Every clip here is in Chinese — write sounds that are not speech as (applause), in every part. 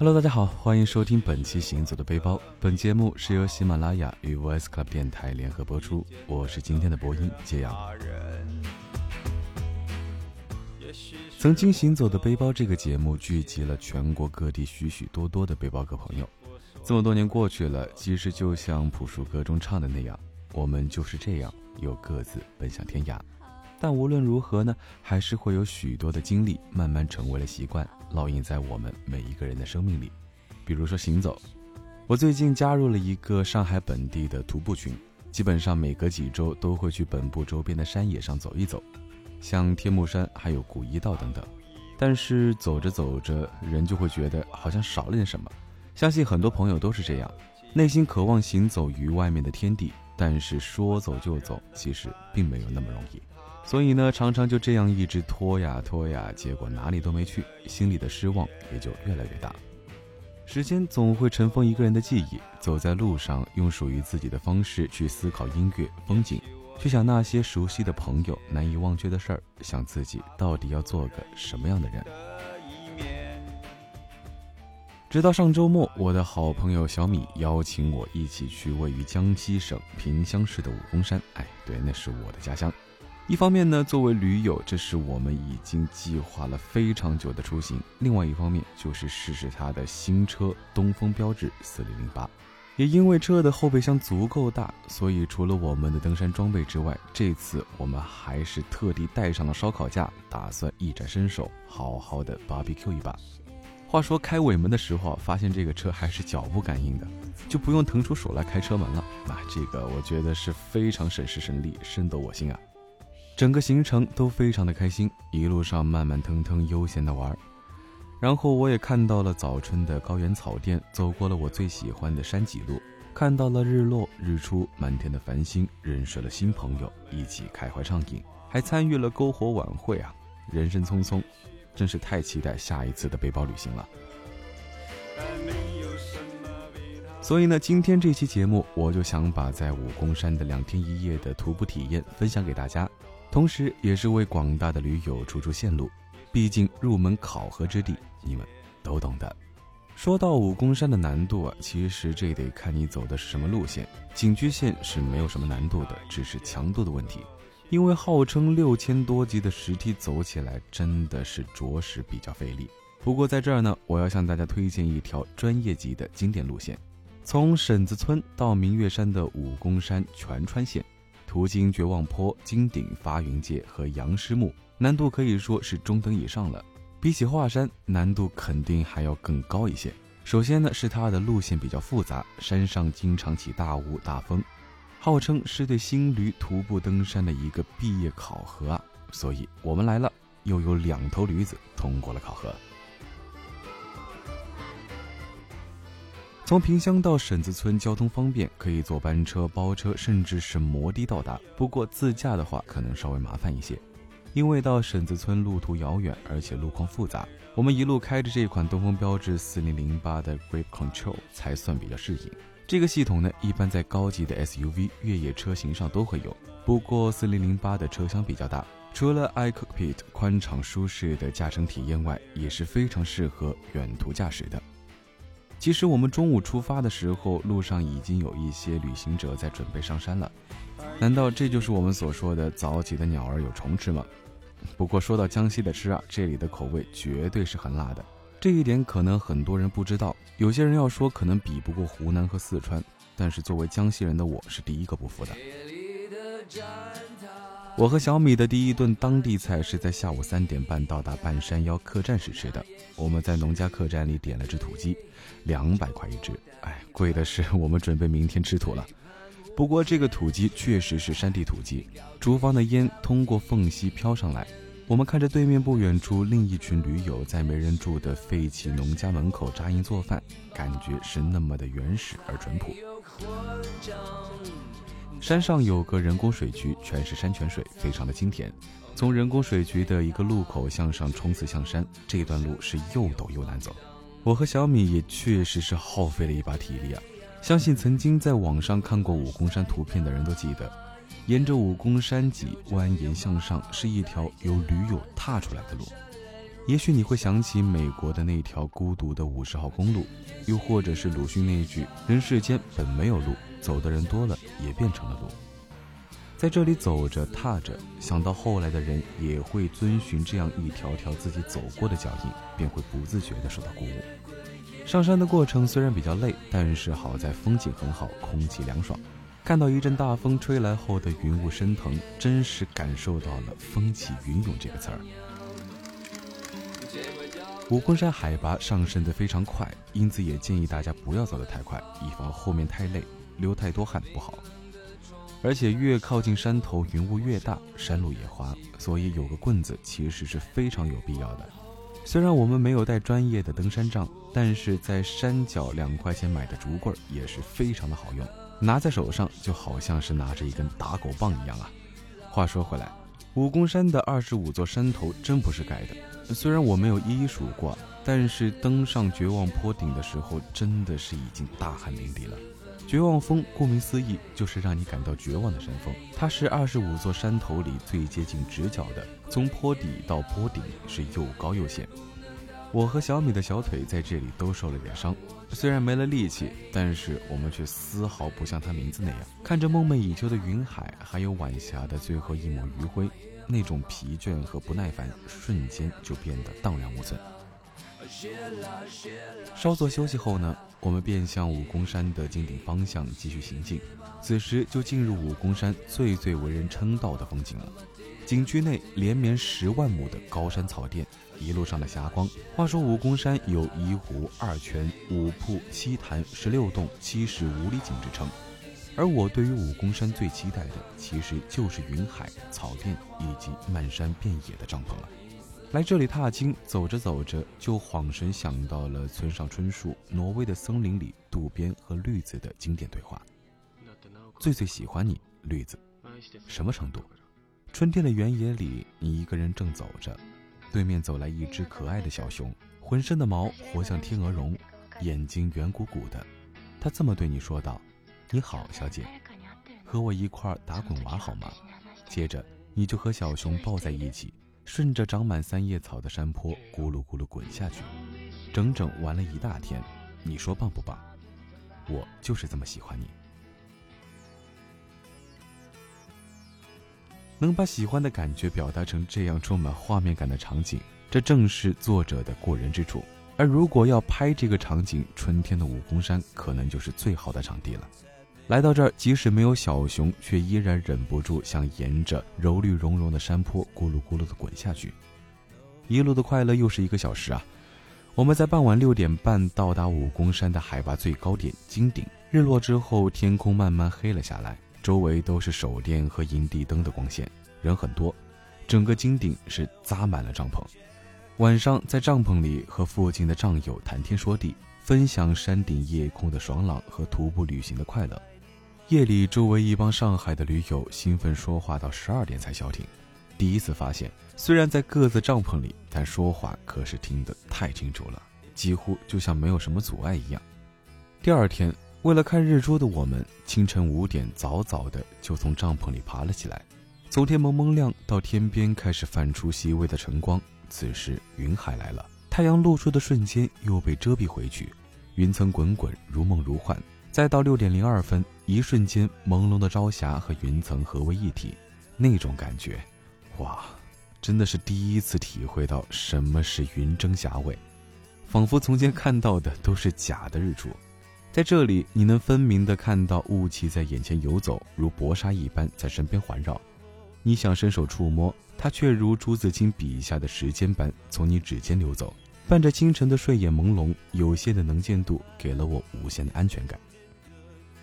Hello，大家好，欢迎收听本期《行走的背包》。本节目是由喜马拉雅与 Voice Club 电台联合播出。我是今天的播音揭阳。曾经《行走的背包》这个节目聚集了全国各地许许多多的背包客朋友。这么多年过去了，其实就像朴树歌中唱的那样，我们就是这样，又各自奔向天涯。但无论如何呢，还是会有许多的经历慢慢成为了习惯，烙印在我们每一个人的生命里。比如说行走，我最近加入了一个上海本地的徒步群，基本上每隔几周都会去本部周边的山野上走一走，像天目山还有古一道等等。但是走着走着，人就会觉得好像少了点什么。相信很多朋友都是这样，内心渴望行走于外面的天地，但是说走就走，其实并没有那么容易。所以呢，常常就这样一直拖呀拖呀，结果哪里都没去，心里的失望也就越来越大。时间总会尘封一个人的记忆，走在路上，用属于自己的方式去思考音乐、风景，去想那些熟悉的朋友、难以忘却的事儿，想自己到底要做个什么样的人。直到上周末，我的好朋友小米邀请我一起去位于江西省萍乡市的武功山。哎，对，那是我的家乡。一方面呢，作为驴友，这是我们已经计划了非常久的出行；另外一方面，就是试试他的新车东风标致四零零八。也因为车的后备箱足够大，所以除了我们的登山装备之外，这次我们还是特地带上了烧烤架，打算一展身手，好好的 BBQ 一把。话说开尾门的时候，发现这个车还是脚部感应的，就不用腾出手来开车门了。那这个我觉得是非常省时省力，深得我心啊。整个行程都非常的开心，一路上慢慢腾腾悠闲的玩，然后我也看到了早春的高原草甸，走过了我最喜欢的山脊路，看到了日落日出，满天的繁星，认识了新朋友，一起开怀畅饮，还参与了篝火晚会啊！人生匆匆，真是太期待下一次的背包旅行了。所以呢，今天这期节目，我就想把在武功山的两天一夜的徒步体验分享给大家。同时，也是为广大的驴友出出线路，毕竟入门考核之地，你们都懂的。说到武功山的难度啊，其实这得看你走的是什么路线。景区线是没有什么难度的，只是强度的问题。因为号称六千多级的石梯走起来真的是着实比较费力。不过在这儿呢，我要向大家推荐一条专业级的经典路线，从沈子村到明月山的武功山全川线。途经绝望坡、金顶发云界和杨师墓，难度可以说是中等以上了。比起华山，难度肯定还要更高一些。首先呢，是它的路线比较复杂，山上经常起大雾大风，号称是对新驴徒步登山的一个毕业考核啊。所以我们来了，又有两头驴子通过了考核。从萍乡到沈子村交通方便，可以坐班车、包车，甚至是摩的到达。不过自驾的话，可能稍微麻烦一些，因为到沈子村路途遥远，而且路况复杂。我们一路开着这款东风标致四零零八的 Grip Control 才算比较适应。这个系统呢，一般在高级的 SUV 越野车型上都会有。不过四零零八的车厢比较大，除了 iCockpit 宽敞舒适的驾乘体验外，也是非常适合远途驾驶的。其实我们中午出发的时候，路上已经有一些旅行者在准备上山了。难道这就是我们所说的早起的鸟儿有虫吃吗？不过说到江西的吃啊，这里的口味绝对是很辣的。这一点可能很多人不知道，有些人要说可能比不过湖南和四川，但是作为江西人的我是第一个不服的。我和小米的第一顿当地菜是在下午三点半到达半山腰客栈时吃的。我们在农家客栈里点了只土鸡，两百块一只。哎，贵的是 (laughs) 我们准备明天吃土了。不过这个土鸡确实是山地土鸡。厨房的烟通过缝隙飘上来，我们看着对面不远处另一群驴友在没人住的废弃农家门口扎营做饭，感觉是那么的原始而淳朴。山上有个人工水渠，全是山泉水，非常的清甜。从人工水渠的一个路口向上冲刺向山，这段路是又陡又难走。我和小米也确实是耗费了一把体力啊！相信曾经在网上看过武功山图片的人都记得，沿着武功山脊蜿蜒向上是一条由驴友踏出来的路。也许你会想起美国的那条孤独的五十号公路，又或者是鲁迅那句“人世间本没有路，走的人多了，也变成了路”。在这里走着踏着，想到后来的人也会遵循这样一条条自己走过的脚印，便会不自觉地受到鼓舞。上山的过程虽然比较累，但是好在风景很好，空气凉爽。看到一阵大风吹来后的云雾升腾，真是感受到了“风起云涌”这个词儿。武功山海拔上升得非常快，因此也建议大家不要走得太快，以防后面太累、流太多汗不好。而且越靠近山头，云雾越大，山路也滑，所以有个棍子其实是非常有必要的。虽然我们没有带专业的登山杖，但是在山脚两块钱买的竹棍也是非常的好用，拿在手上就好像是拿着一根打狗棒一样啊。话说回来，武功山的二十五座山头真不是盖的。虽然我没有一一数过，但是登上绝望坡顶的时候，真的是已经大汗淋漓了。绝望峰顾名思义，就是让你感到绝望的山峰。它是二十五座山头里最接近直角的，从坡底到坡顶是又高又险。我和小米的小腿在这里都受了点伤，虽然没了力气，但是我们却丝毫不像他名字那样，看着梦寐以求的云海，还有晚霞的最后一抹余晖。那种疲倦和不耐烦瞬间就变得荡然无存。稍作休息后呢，我们便向武功山的金顶方向继续行进。此时就进入武功山最最为人称道的风景了。景区内连绵十万亩的高山草甸，一路上的霞光。话说武功山有一湖二泉五瀑七潭十六洞七十五里景之称。而我对于武功山最期待的，其实就是云海、草甸以及漫山遍野的帐篷了。来这里踏青，走着走着，就恍神想到了村上春树《挪威的森林》里渡边和绿子的经典对话：“最最喜欢你，绿子，什么程度？春天的原野里，你一个人正走着，对面走来一只可爱的小熊，浑身的毛活像天鹅绒，眼睛圆鼓鼓的。他这么对你说道。”你好，小姐，和我一块打滚玩好吗？接着你就和小熊抱在一起，顺着长满三叶草的山坡咕噜咕噜滚下去，整整玩了一大天。你说棒不棒？我就是这么喜欢你。能把喜欢的感觉表达成这样充满画面感的场景，这正是作者的过人之处。而如果要拍这个场景，春天的武功山可能就是最好的场地了。来到这儿，即使没有小熊，却依然忍不住想沿着柔绿茸茸的山坡咕噜咕噜地滚下去。一路的快乐又是一个小时啊！我们在傍晚六点半到达武功山的海拔最高点金顶。日落之后，天空慢慢黑了下来，周围都是手电和营地灯的光线，人很多，整个金顶是扎满了帐篷。晚上在帐篷里和附近的帐友谈天说地，分享山顶夜空的爽朗和徒步旅行的快乐。夜里，周围一帮上海的驴友兴奋说话到十二点才消停。第一次发现，虽然在各自帐篷里，但说话可是听得太清楚了，几乎就像没有什么阻碍一样。第二天，为了看日出的我们，清晨五点早早的就从帐篷里爬了起来。从天蒙蒙亮到天边开始泛出细微的晨光，此时云海来了，太阳露出的瞬间又被遮蔽回去，云层滚滚，如梦如幻。再到六点零二分，一瞬间，朦胧的朝霞和云层合为一体，那种感觉，哇，真的是第一次体会到什么是云蒸霞蔚，仿佛从前看到的都是假的日出。在这里，你能分明的看到雾气在眼前游走，如薄纱一般在身边环绕。你想伸手触摸它，却如朱自清笔下的时间般从你指尖流走。伴着清晨的睡眼朦胧，有限的能见度给了我无限的安全感。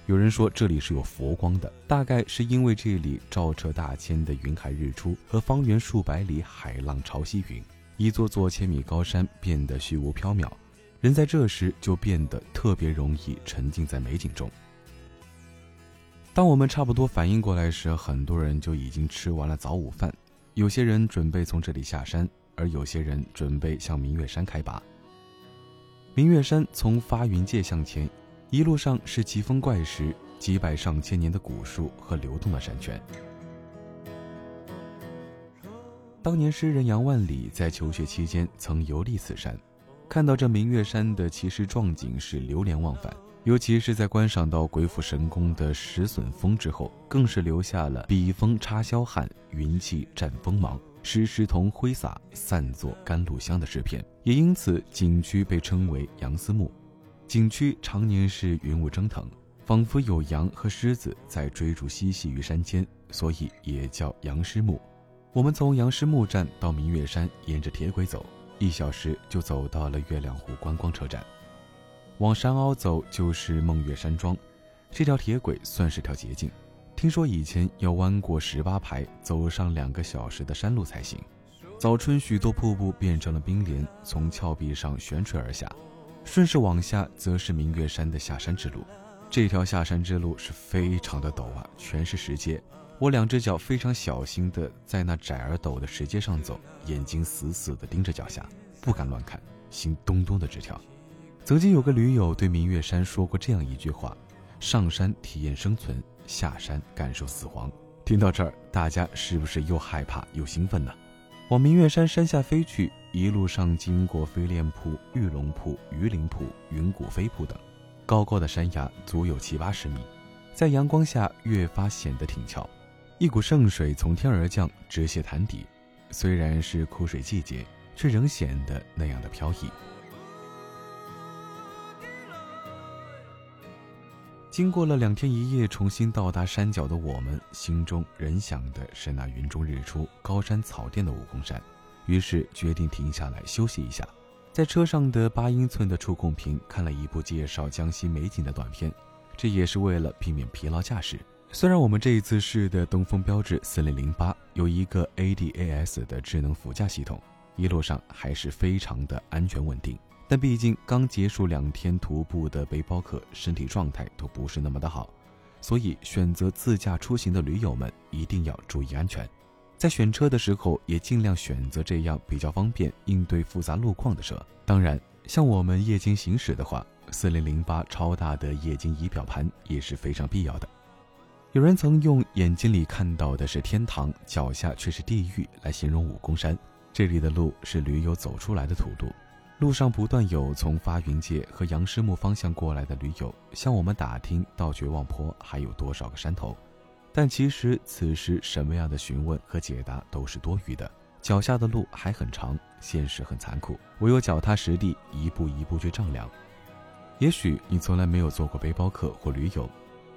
有人说这里是有佛光的，大概是因为这里照彻大千的云海日出和方圆数百里海浪潮汐云，一座座千米高山变得虚无缥缈，人在这时就变得特别容易沉浸在美景中。当我们差不多反应过来时，很多人就已经吃完了早午饭，有些人准备从这里下山，而有些人准备向明月山开拔。明月山从发云界向前。一路上是奇峰怪石、几百上千年的古树和流动的山泉。当年诗人杨万里在求学期间曾游历此山，看到这明月山的奇石壮景是流连忘返。尤其是在观赏到鬼斧神工的石笋峰之后，更是留下了“笔锋插霄汉，云气战锋芒，石石同挥洒，散作甘露香”的诗篇。也因此，景区被称为杨思墓。景区常年是云雾蒸腾，仿佛有羊和狮子在追逐嬉戏于山间，所以也叫羊狮墓。我们从羊狮墓站到明月山，沿着铁轨走，一小时就走到了月亮湖观光车站。往山凹走就是梦月山庄，这条铁轨算是条捷径。听说以前要弯过十八排，走上两个小时的山路才行。早春许多瀑布变成了冰莲，从峭壁上悬垂而下。顺势往下，则是明月山的下山之路。这条下山之路是非常的陡啊，全是石阶。我两只脚非常小心的在那窄而陡的石阶上走，眼睛死死的盯着脚下，不敢乱看，心咚咚的直跳。曾经有个驴友对明月山说过这样一句话：“上山体验生存，下山感受死亡。”听到这儿，大家是不是又害怕又兴奋呢？往明月山山下飞去，一路上经过飞莲铺、玉龙铺、鱼鳞铺、云谷飞瀑等，高高的山崖足有七八十米，在阳光下越发显得挺翘。一股圣水从天而降，直泻潭底，虽然是枯水季节，却仍显得那样的飘逸。经过了两天一夜，重新到达山脚的我们，心中仍想的是那云中日出、高山草甸的武功山，于是决定停下来休息一下。在车上的八英寸的触控屏看了一部介绍江西美景的短片，这也是为了避免疲劳驾驶。虽然我们这一次试的东风标致四零零八有一个 ADAS 的智能辅驾系统，一路上还是非常的安全稳定。但毕竟刚结束两天徒步的背包客身体状态都不是那么的好，所以选择自驾出行的驴友们一定要注意安全，在选车的时候也尽量选择这样比较方便应对复杂路况的车。当然，像我们夜间行驶的话，四零零八超大的液晶仪表盘也是非常必要的。有人曾用“眼睛里看到的是天堂，脚下却是地狱”来形容武功山，这里的路是驴友走出来的土路。路上不断有从发云界和杨师墓方向过来的驴友向我们打听到绝望坡还有多少个山头，但其实此时什么样的询问和解答都是多余的。脚下的路还很长，现实很残酷，唯有脚踏实地，一步一步去丈量。也许你从来没有做过背包客或驴友，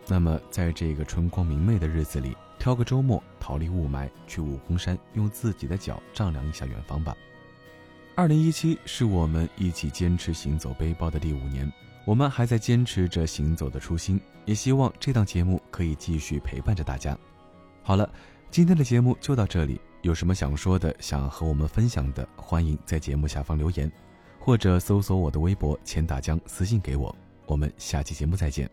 那么在这个春光明媚的日子里，挑个周末逃离雾霾，去武功山，用自己的脚丈量一下远方吧。二零一七是我们一起坚持行走背包的第五年，我们还在坚持着行走的初心，也希望这档节目可以继续陪伴着大家。好了，今天的节目就到这里，有什么想说的、想和我们分享的，欢迎在节目下方留言，或者搜索我的微博“钱大江”私信给我。我们下期节目再见。